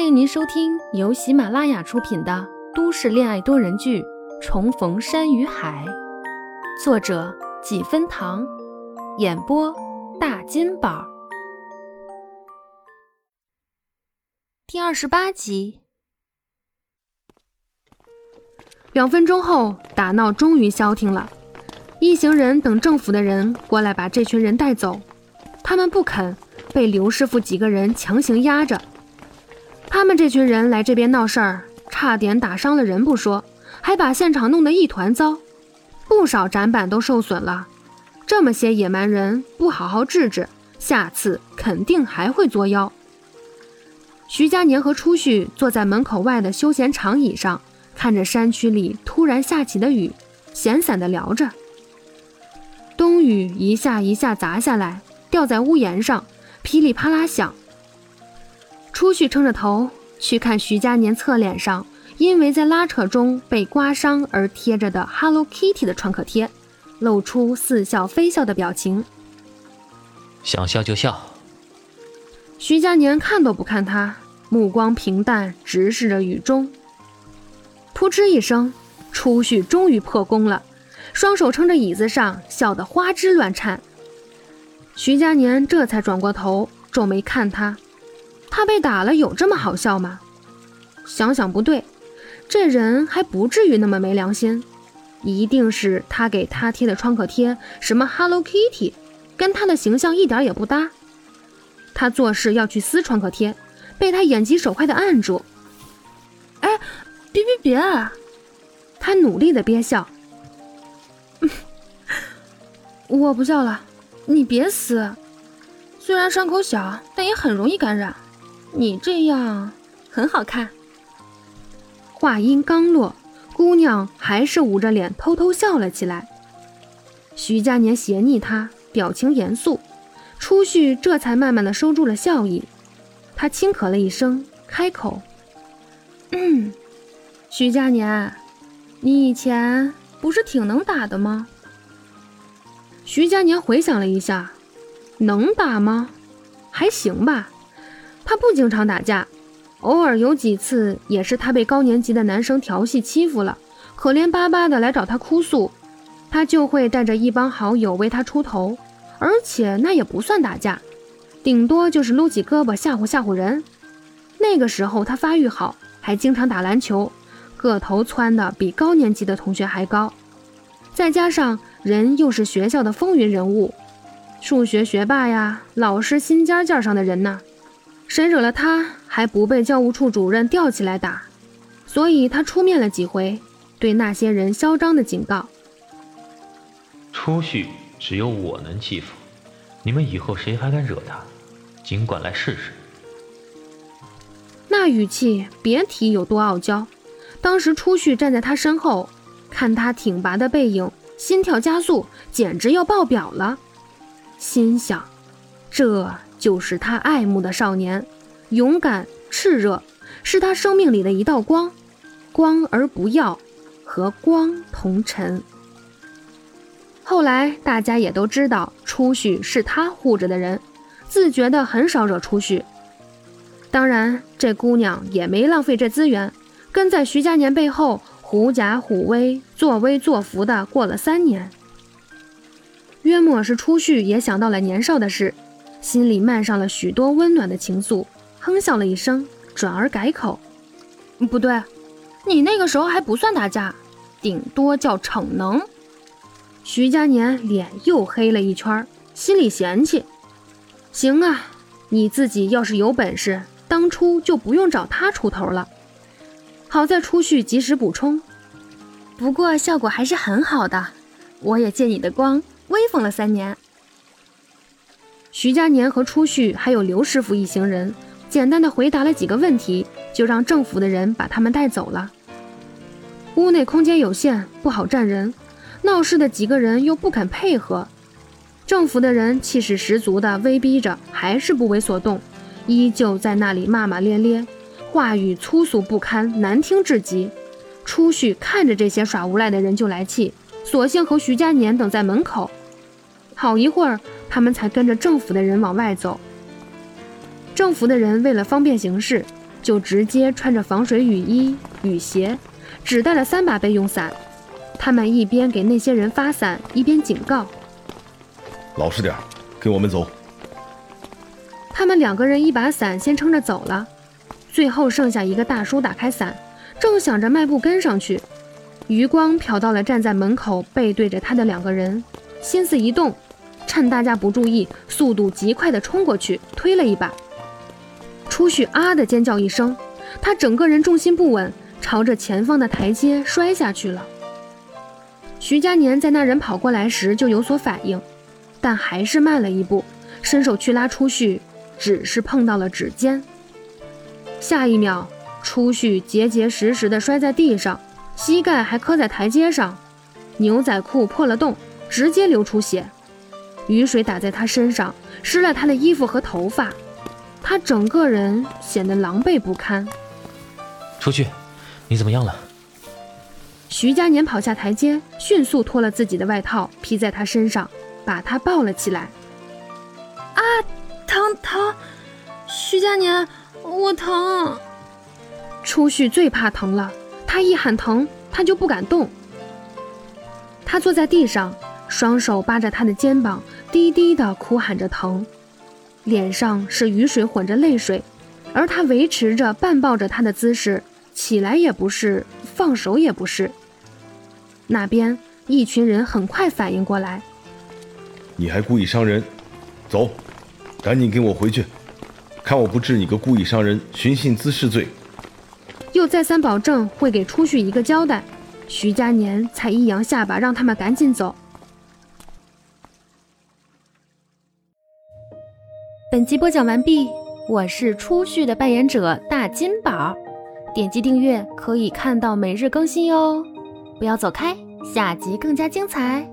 欢迎您收听由喜马拉雅出品的都市恋爱多人剧《重逢山与海》，作者几分糖，演播大金宝，第二十八集。两分钟后，打闹终于消停了。一行人等政府的人过来把这群人带走，他们不肯，被刘师傅几个人强行压着。他们这群人来这边闹事儿，差点打伤了人不说，还把现场弄得一团糟，不少展板都受损了。这么些野蛮人不好好治治，下次肯定还会作妖。徐佳年和初旭坐在门口外的休闲长椅上，看着山区里突然下起的雨，闲散地聊着。冬雨一下一下砸下来，掉在屋檐上，噼里啪啦响。初旭撑着头去看徐佳年侧脸上因为在拉扯中被刮伤而贴着的 Hello Kitty 的创可贴，露出似笑非笑的表情。想笑就笑。徐佳年看都不看他，目光平淡，直视着雨中。扑哧一声，初旭终于破功了，双手撑着椅子上，笑得花枝乱颤。徐佳年这才转过头，皱眉看他。他被打了，有这么好笑吗？想想不对，这人还不至于那么没良心，一定是他给他贴的创可贴，什么 Hello Kitty，跟他的形象一点也不搭。他做事要去撕创可贴，被他眼疾手快的按住。哎，别别别！他努力的憋笑。我不笑了，你别撕。虽然伤口小，但也很容易感染。你这样很好看。话音刚落，姑娘还是捂着脸偷偷笑了起来。徐佳年斜睨她，表情严肃。初旭这才慢慢的收住了笑意。他轻咳了一声，开口：“嗯，徐佳年，你以前不是挺能打的吗？”徐佳年回想了一下，能打吗？还行吧。他不经常打架，偶尔有几次也是他被高年级的男生调戏欺负了，可怜巴巴的来找他哭诉，他就会带着一帮好友为他出头，而且那也不算打架，顶多就是撸起胳膊吓唬吓唬人。那个时候他发育好，还经常打篮球，个头蹿的比高年级的同学还高，再加上人又是学校的风云人物，数学学霸呀，老师心尖尖上的人呢。谁惹了他，还不被教务处主任吊起来打？所以他出面了几回，对那些人嚣张的警告：初旭只有我能欺负，你们以后谁还敢惹他，尽管来试试。那语气别提有多傲娇。当时初旭站在他身后，看他挺拔的背影，心跳加速，简直要爆表了。心想，这。就是他爱慕的少年，勇敢炽热，是他生命里的一道光，光而不耀，和光同尘。后来大家也都知道，初旭是他护着的人，自觉的很少惹初旭。当然，这姑娘也没浪费这资源，跟在徐佳年背后，狐假虎威，作威作福的过了三年。约莫是初旭也想到了年少的事。心里漫上了许多温暖的情愫，哼笑了一声，转而改口：“不对，你那个时候还不算打架，顶多叫逞能。”徐佳年脸又黑了一圈，心里嫌弃：“行啊，你自己要是有本事，当初就不用找他出头了。”好在初旭及时补充：“不过效果还是很好的，我也借你的光威风了三年。”徐佳年和初旭还有刘师傅一行人，简单的回答了几个问题，就让政府的人把他们带走了。屋内空间有限，不好站人，闹事的几个人又不肯配合，政府的人气势十足的威逼着，还是不为所动，依旧在那里骂骂咧咧，话语粗俗不堪，难听至极。初旭看着这些耍无赖的人就来气，索性和徐佳年等在门口。好一会儿，他们才跟着政府的人往外走。政府的人为了方便行事，就直接穿着防水雨衣、雨鞋，只带了三把备用伞。他们一边给那些人发伞，一边警告：“老实点跟我们走。”他们两个人一把伞先撑着走了，最后剩下一个大叔打开伞，正想着迈步跟上去，余光瞟到了站在门口背对着他的两个人，心思一动，趁大家不注意，速度极快地冲过去，推了一把。初旭啊的尖叫一声，他整个人重心不稳，朝着前方的台阶摔下去了。徐佳年在那人跑过来时就有所反应，但还是慢了一步，伸手去拉初旭，只是碰到了指尖。下一秒，初旭结结实实地摔在地上，膝盖还磕在台阶上，牛仔裤破了洞，直接流出血，雨水打在他身上，湿了他的衣服和头发，他整个人显得狼狈不堪。出去，你怎么样了？徐佳年跑下台阶，迅速脱了自己的外套披在他身上，把他抱了起来。啊，疼疼！徐佳年，我疼！初旭最怕疼了，他一喊疼，他就不敢动。他坐在地上，双手扒着他的肩膀，低低的哭喊着疼，脸上是雨水混着泪水，而他维持着半抱着他的姿势，起来也不是，放手也不是。那边一群人很快反应过来，你还故意伤人，走，赶紧跟我回去，看我不治你个故意伤人、寻衅滋事罪。又再三保证会给初旭一个交代，徐佳年才一扬下巴，让他们赶紧走。本集播讲完毕，我是初序的扮演者大金宝，点击订阅可以看到每日更新哟。不要走开，下集更加精彩。